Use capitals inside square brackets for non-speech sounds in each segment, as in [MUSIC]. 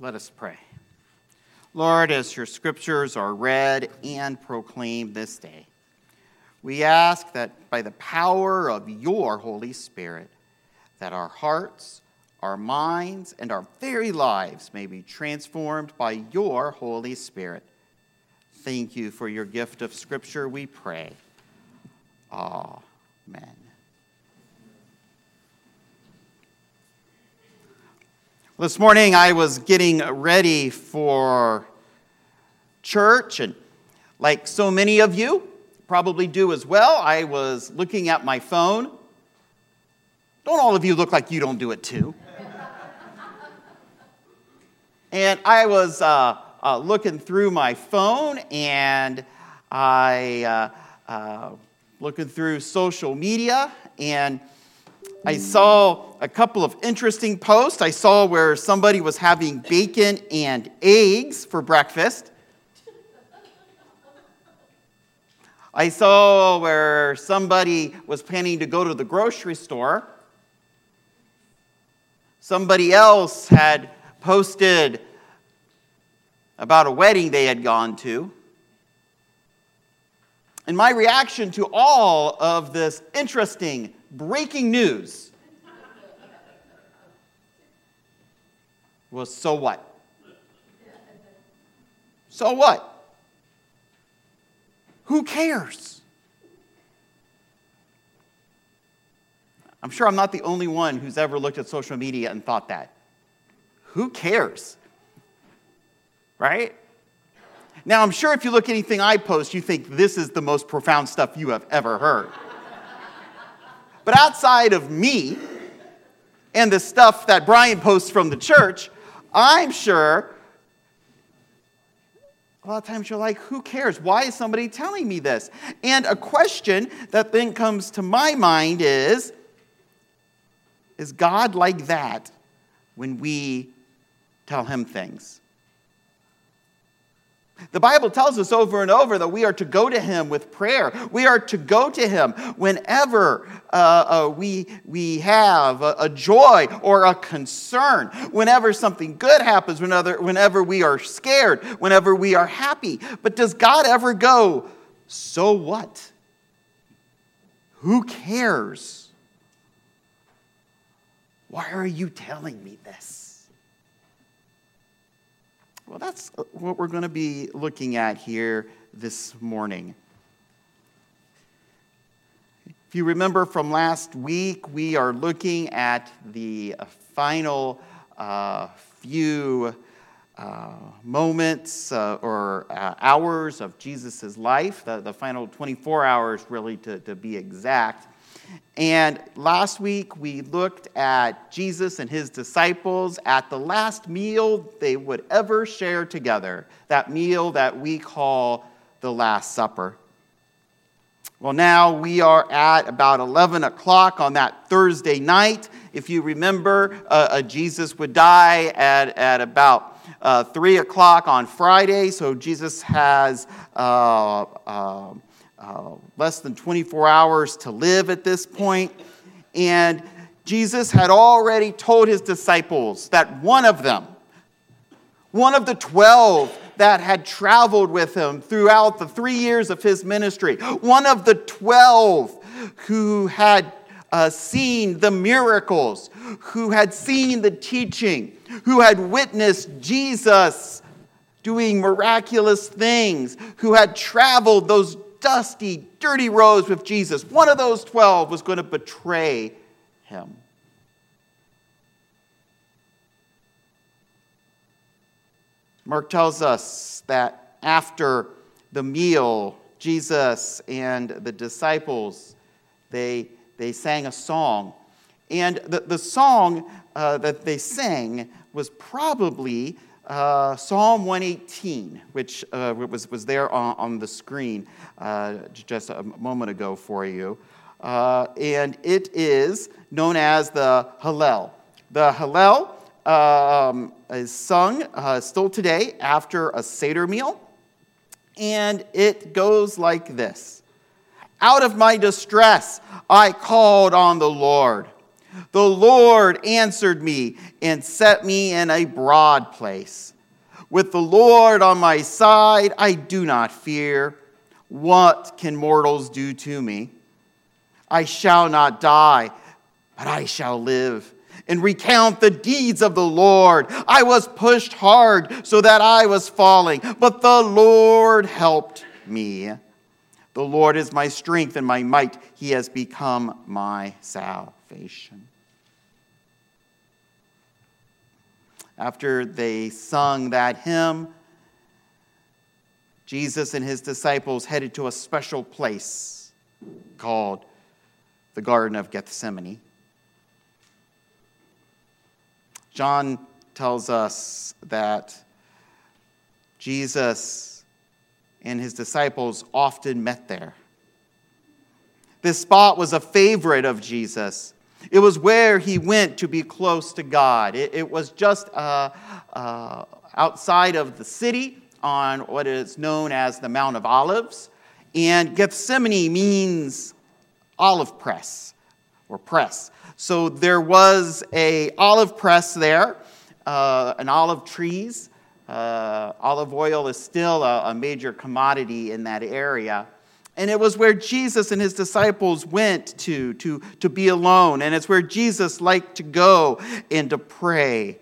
Let us pray. Lord, as your scriptures are read and proclaimed this day, we ask that by the power of your Holy Spirit, that our hearts, our minds, and our very lives may be transformed by your Holy Spirit. Thank you for your gift of scripture, we pray. Amen. This morning I was getting ready for church, and like so many of you probably do as well, I was looking at my phone. Don't all of you look like you don't do it too? [LAUGHS] and I was uh, uh, looking through my phone and I uh, uh looking through social media and I saw a couple of interesting posts. I saw where somebody was having bacon and eggs for breakfast. I saw where somebody was planning to go to the grocery store. Somebody else had posted about a wedding they had gone to. And my reaction to all of this interesting breaking news Well, so what? So what? Who cares? I'm sure I'm not the only one who's ever looked at social media and thought that. Who cares? Right? Now, I'm sure if you look at anything I post, you think this is the most profound stuff you have ever heard. But outside of me and the stuff that Brian posts from the church, I'm sure a lot of times you're like, who cares? Why is somebody telling me this? And a question that then comes to my mind is Is God like that when we tell him things? The Bible tells us over and over that we are to go to Him with prayer. We are to go to Him whenever uh, uh, we, we have a, a, joy or a concern, whenever something good happens, whenever, whenever we are scared, whenever we are happy. But does God ever go, so what? Who cares? Why are you telling me this? Well, that's what we're going to be looking at here this morning. If you remember from last week, we are looking at the final uh, few uh, moments uh, or uh, hours of Jesus' life, the, the final 24 hours, really, to, to be exact. And last week we looked at Jesus and his disciples at the last meal they would ever share together, that meal that we call the Last Supper. Well, now we are at about 11 o'clock on that Thursday night. If you remember, uh, uh, Jesus would die at, at about uh, 3 o'clock on Friday. So Jesus has uh, less than 24 hours to live at this point. And Jesus had already told his disciples that one of them, one of the 12 that had traveled with him throughout the three years of his ministry, one of the 12 who had uh, seen the miracles, who had seen the teaching, who had witnessed Jesus doing miraculous things, who had traveled those dusty, dirty roads with Jesus. One of those 12 was going to betray him. Mark tells us that after the meal, Jesus and the disciples, they, they sang a song. And the, the song uh, that they sang was probably uh, Psalm 118, which uh, was, was there on, on the screen uh, just a moment ago for you. Uh, and it is known as the Hallel. The Hallel um, is sung still today after a Seder meal, and it goes like this Out of my distress, I called on the Lord. The Lord answered me and set me in a broad place. With the Lord on my side, I do not fear. What can mortals do to me? I shall not die, but I shall live and recount the deeds of the Lord. I was pushed hard so that I was falling, but the Lord helped me. The Lord is my strength and my might. He has become my salvation. After they sung that hymn, Jesus and his disciples headed to a special place called the Garden of Gethsemane. John tells us that Jesus and his disciples often met there. This spot was a favorite of Jesus. It was where he went to be close to God. It, it was just uh, uh, outside of the city on what is known as the Mount of Olives. And Gethsemane means olive press or press. So there was a olive press there, uh, an olive trees. Uh, olive oil is still a, a major commodity in that area. And it was where Jesus and his disciples went to, to, to be alone. And it's where Jesus liked to go and to pray.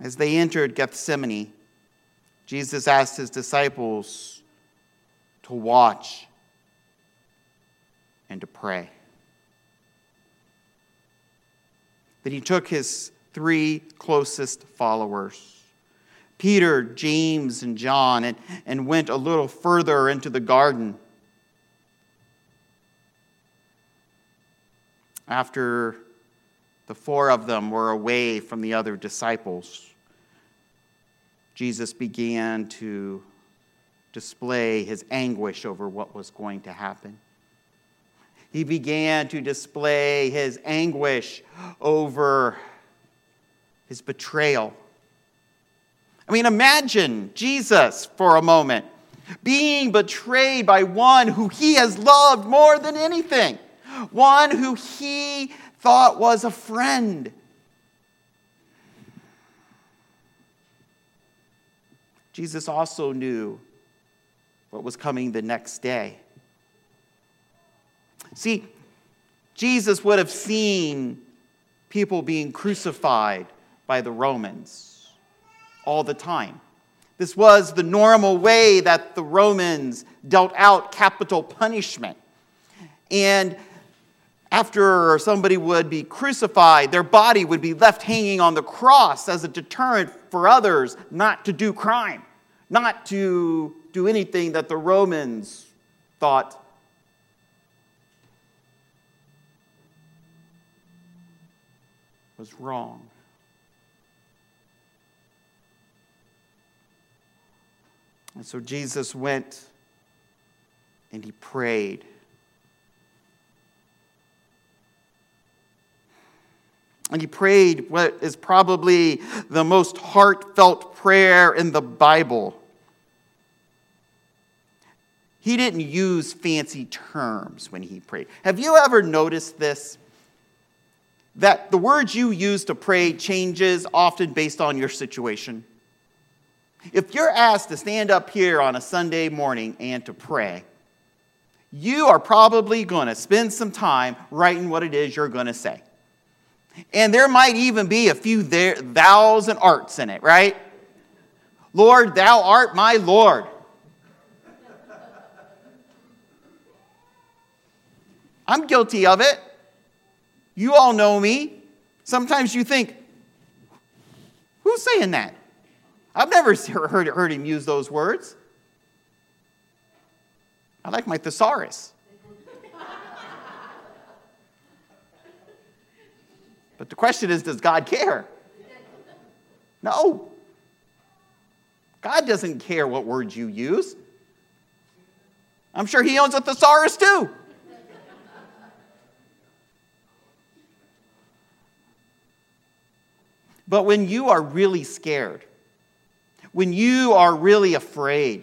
As they entered Gethsemane, Jesus asked his disciples to watch and to pray. Then he took his three closest followers Peter, James, and John, and, and went a little further into the garden. After the four of them were away from the other disciples, Jesus began to display his anguish over what was going to happen. He began to display his anguish over his betrayal I mean, imagine Jesus for a moment being betrayed by one who he has loved more than anything, one who he thought was a friend. Jesus also knew what was coming the next day. See, Jesus would have seen people being crucified by the Romans all the time. This was the normal way that the Romans dealt out capital punishment. And after somebody would be crucified, their body would be left hanging on the cross as a deterrent for others not to do crime, not to do anything that the Romans thought was wrong. And so Jesus went and he prayed. And he prayed what is probably the most heartfelt prayer in the Bible. He didn't use fancy terms when he prayed. Have you ever noticed this? That the words you use to pray changes often based on your situation. If you're asked to stand up here on a Sunday morning and to pray, you are probably going to spend some time writing what it is you're going to say. And there might even be a few there, thous and arts in it, right? Lord, thou art my Lord. I'm guilty of it. You all know me. Sometimes you think, who's saying that? I've never [LAUGHS] heard, heard him use those words. I like my thesaurus. [LAUGHS] but the question is does God care? No. God doesn't care what words you use. I'm sure he owns a thesaurus too. But when you are really scared, when you are really afraid,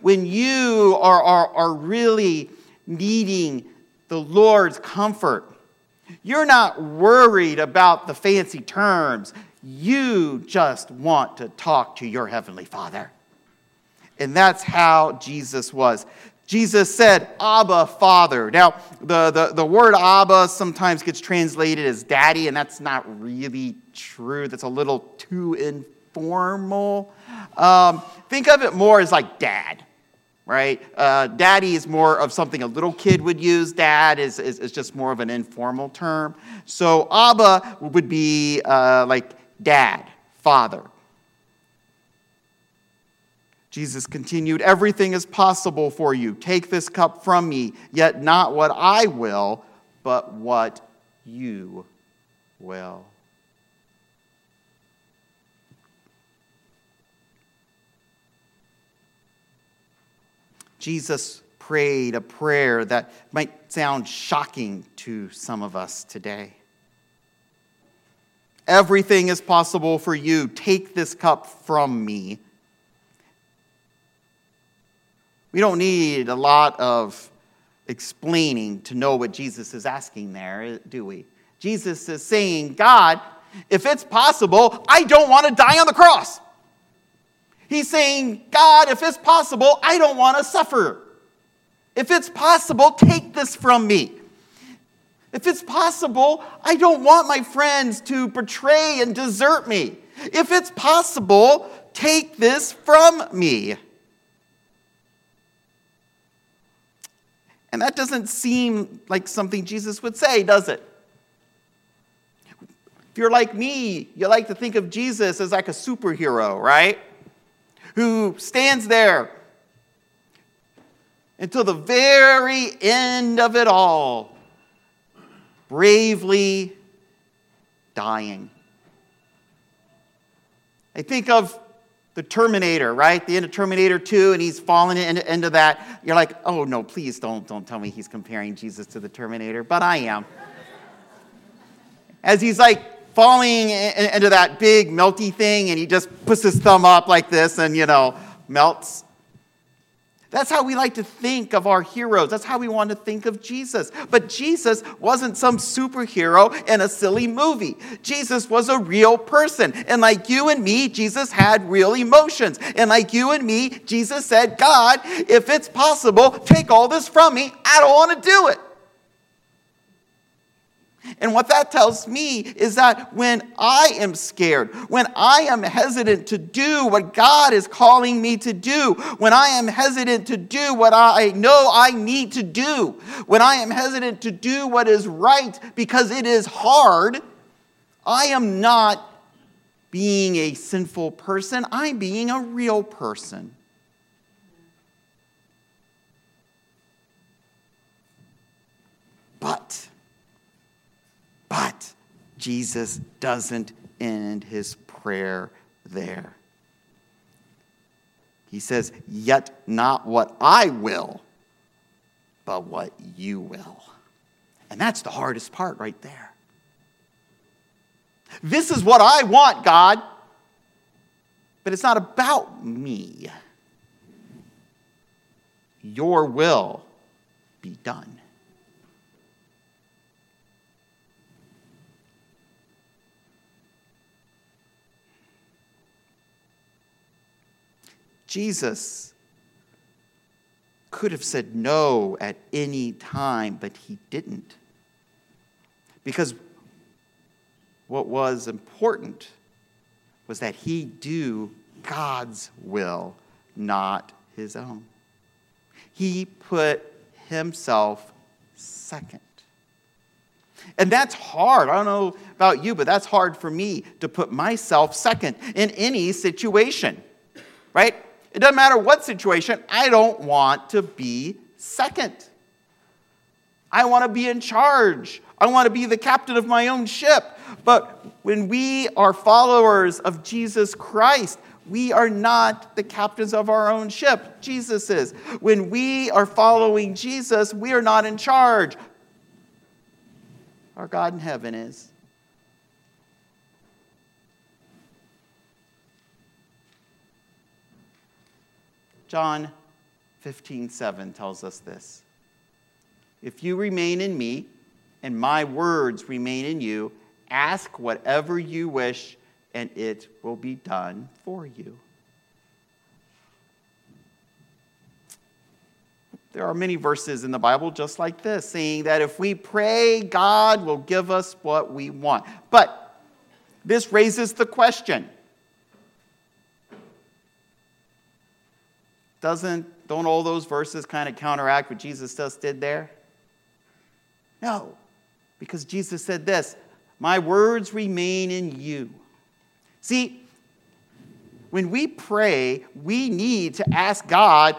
when you are, are, are really needing the Lord's comfort. You're not worried about the fancy terms. You just want to talk to your Heavenly Father. And that's how Jesus was. Jesus said, Abba, Father. Now, the, the, the word Abba sometimes gets translated as daddy, and that's not really true. That's a little too informal. Um, think of it more as like dad, right? Uh, daddy is more of something a little kid would use. Dad is, is, is just more of an informal term. So, Abba would be uh, like dad, father. Jesus continued, Everything is possible for you. Take this cup from me, yet not what I will, but what you will. Jesus prayed a prayer that might sound shocking to some of us today. Everything is possible for you. Take this cup from me We don't need a lot of explaining to know what Jesus is asking there, eh, do we? Jesus is saying, God, if it's possible, I don't want to die on the cross. He's saying, God, if it's possible, I don't want to suffer. If it's possible, take this from me. If it's possible, I don't want my friends to betray and desert me. If it's possible, take this from me. And that doesn't seem like something Jesus would say, does it? If you're like me, you like to think of Jesus as like a superhero, right? Who stands there until the very end of it all, bravely dying. I think of the Terminator, right? The end of Terminator 2, and he's falling into, into that. You're like, oh no, please don't, don't tell me he's comparing Jesus to the Terminator, but I am. As he's like falling into that big melty thing, and he just puts his thumb up like this and, you know, melts. That's how we like to think of our heroes. That's how we want to think of Jesus. But Jesus wasn't some superhero in a silly movie. Jesus was a real person. And like you and me, Jesus had real emotions. And like you and me, Jesus said, God, if it's possible, take all this from me. I don't want to do it. And what that tells me is that when I am scared, when I am hesitant to do what God is calling me to do, when I am hesitant to do what I know I need to do, when I am hesitant to do what is right because it is hard, I am not being a sinful person, I'm being a real person. But but Jesus doesn't end his prayer there. He says, Yet not what I will, but what you will. And that's the hardest part right there. This is what I want, God, but it's not about me. Your will be done. Jesus could have said no at any time, but he didn't. Because what was important was that he do God's will, not his own. He put himself second. And that's hard. I don't know about you, but that's hard for me to put myself second in any situation, right? It doesn't matter what situation, I don't want to be second. I want to be in charge. I want to be the captain of my own ship. But when we are followers of Jesus Christ, we are not the captains of our own ship. Jesus is. When we are following Jesus, we are not in charge. Our God in heaven is. John 15, 7 tells us this. If you remain in me and my words remain in you, ask whatever you wish and it will be done for you. There are many verses in the Bible just like this, saying that if we pray, God will give us what we want. But this raises the question Doesn't, don't all those verses kind of counteract what Jesus just did there? No, because Jesus said this My words remain in you. See, when we pray, we need to ask God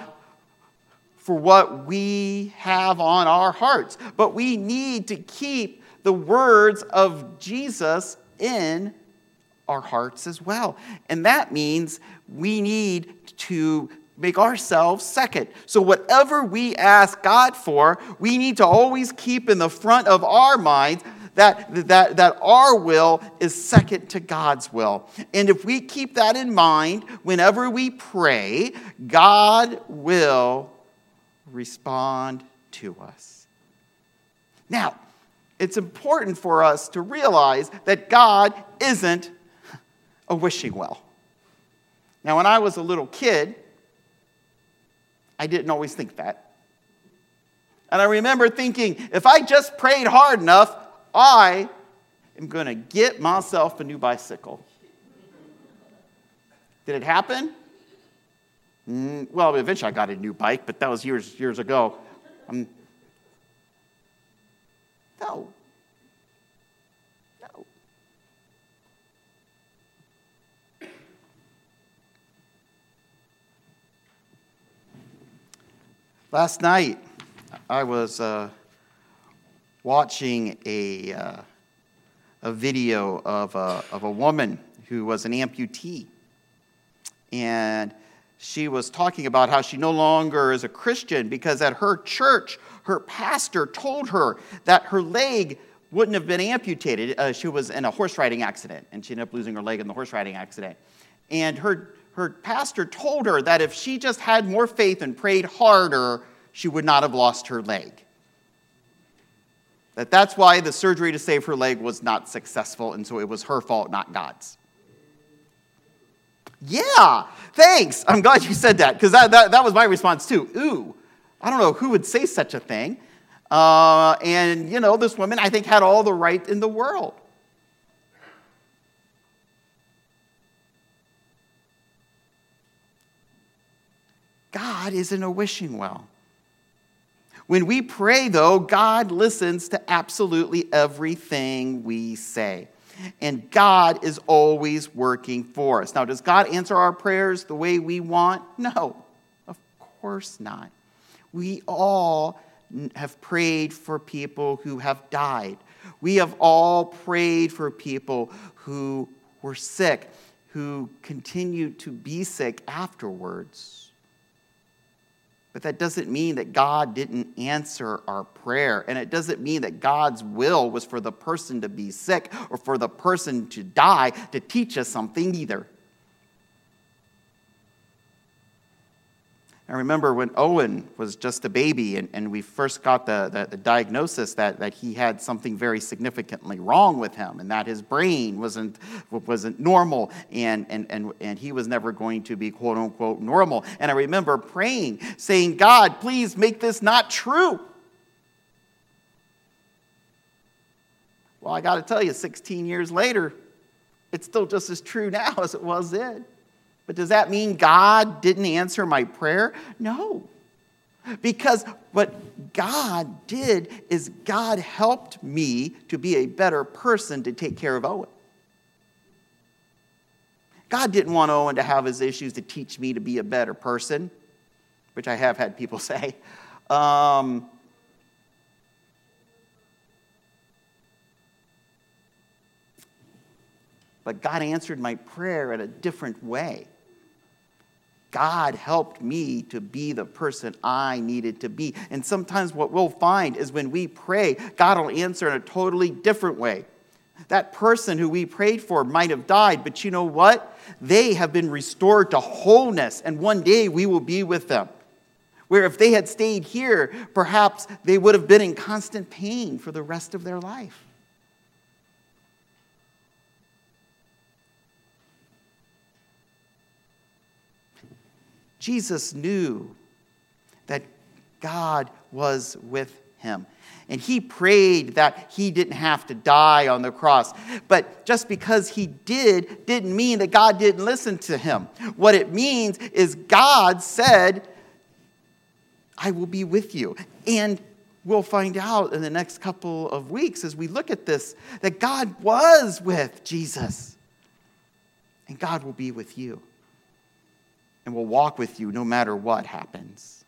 for what we have on our hearts. But we need to keep the words of Jesus in our hearts as well. And that means we need to make ourselves second. So, whatever we ask God for, we need to always keep in the front of our minds that, that, that our will is second to God's will. And if we keep that in mind whenever we pray, God will respond to us. Now, it's important for us to realize that God isn't a wishing well. Now, when I was a little kid, I didn't always think that. And I remember thinking, if I just prayed hard enough, I am going to get myself a new bicycle. Did it happen? Mm, well, eventually I got a new bike, but that was years, years ago. Um, no. Last night, I was uh, watching a, uh, a video of a, of a woman who was an amputee. And she was talking about how she no longer is a Christian because at her church, her pastor told her that her leg wouldn't have been amputated. Uh, she was in a horse riding accident and she ended up losing her leg in the horse riding accident. And her, her pastor told her that if she just had more faith and prayed harder, she would not have lost her leg. That that's why the surgery to save her leg was not successful, and so it was her fault, not God's. Yeah, thanks. I'm glad you said that because that, that, that was my response too. Ooh, I don't know who would say such a thing. Uh, and, you know, this woman, I think, had all the right in the world. God isn't a wishing well. When we pray, though, God listens to absolutely everything we say and God is always working for us. Now, does God answer our prayers the way we want? No, of course not. We all have prayed for people who have died. We have all prayed for people who were sick, who continue to be sick afterwards. But that doesn't mean that God didn't answer our prayer. And it doesn't mean that God's will was for the person to be sick or for the person to die to teach us something either. I remember when Owen was just a baby and, and we first got the, the, the, diagnosis that, that he had something very significantly wrong with him and that his brain wasn't, wasn't normal and, and, and, and he was never going to be quote unquote normal. And I remember praying, saying, God, please make this not true. Well, I got to tell you, 16 years later, it's still just as true [LAUGHS] now as it was then. But does that mean God didn't answer my prayer? No. Because what God did is God helped me to be a better person to take care of Owen. God didn't want Owen to have his issues to teach me to be a better person, which I have had people [LAUGHS] say. Um, but God answered my prayer in a different way. God helped me to be the person I needed to be. And sometimes what we'll find is when we pray, God will answer in a totally different way. That person who we prayed for might have died, but you know what? They have been restored to wholeness, and one day we will be with them. Where if they had stayed here, perhaps they would have been in constant pain for the rest of their life. Jesus knew that God was with him. And he prayed that he didn't have to die on the cross. But just because he did, didn't mean that God didn't listen to him. What it means is God said, I will be with you. And we'll find out in the next couple of weeks as we look at this that God was with Jesus. And God will be with you and will walk with you no matter what happens.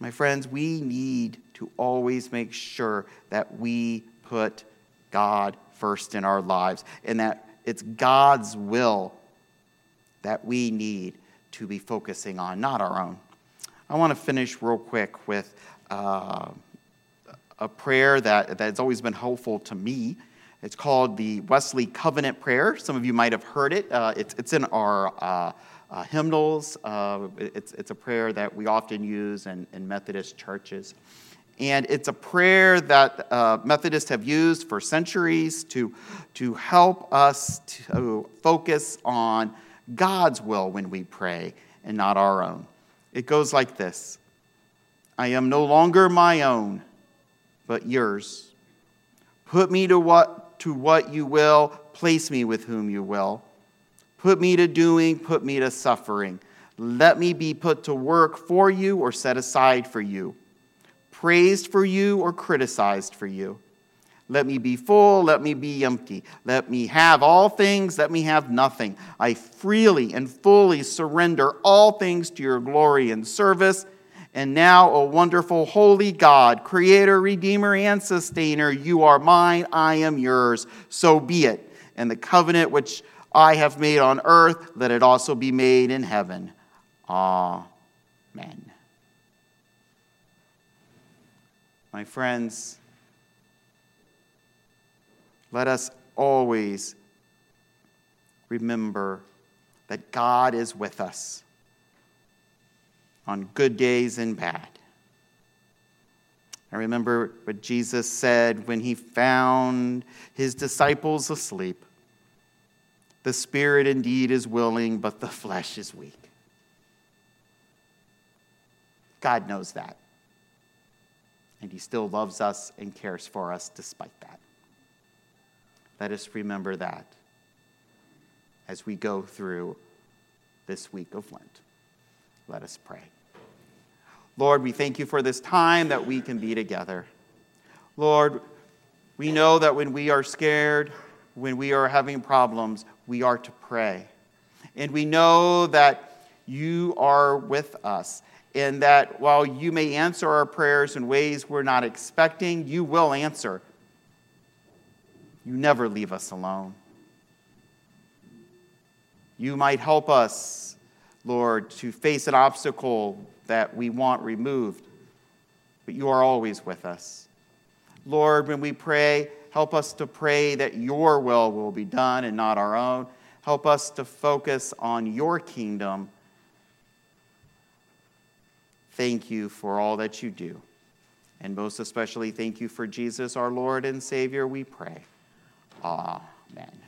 My friends, we need to always make sure that we put God first in our lives and that it's God's will that we need to be focusing on, not our own. I want to finish real quick with uh, a prayer that, that's always been helpful to me it's called the Wesley Covenant Prayer. Some of you might have heard it. Uh, it's, it's in our uh, uh, hymnals. Uh, it's, it's a prayer that we often use in, in Methodist churches. And it's a prayer that uh, Methodists have used for centuries to, to help us to focus on God's will when we pray and not our own. It goes like this I am no longer my own, but yours. Put me to what to what you will, place me with whom you will. Put me to doing, put me to suffering. Let me be put to work for you or set aside for you, praised for you or criticized for you. Let me be full, let me be empty. Let me have all things, let me have nothing. I freely and fully surrender all things to your glory and service and now, O wonderful, holy God, creator, redeemer, and sustainer, you are mine, I am yours. So be it. And the covenant which I have made on earth, let it also be made in heaven. Amen. My friends, let us always remember that God is with us on good days and bad. I remember what Jesus said when he found his disciples asleep The spirit indeed is willing, but the flesh is weak. God knows that. And he still loves us and cares for us despite that. Let us remember that as we go through this week of Lent. Let us pray. Lord, we thank you for this time that we can be together. Lord, we know that when we are scared, when we are having problems, we are to pray. And we know that you are with us, and that while you may answer our prayers in ways we're not expecting, you will answer. You never leave us alone. You might help us, Lord, to face an obstacle that we want removed, but you are always with us. Lord, when we pray, help us to pray that your will will be done and not our own. Help us to focus on your kingdom. Thank you for all that you do. And most especially, thank you for Jesus, our Lord and Savior, we pray. Amen.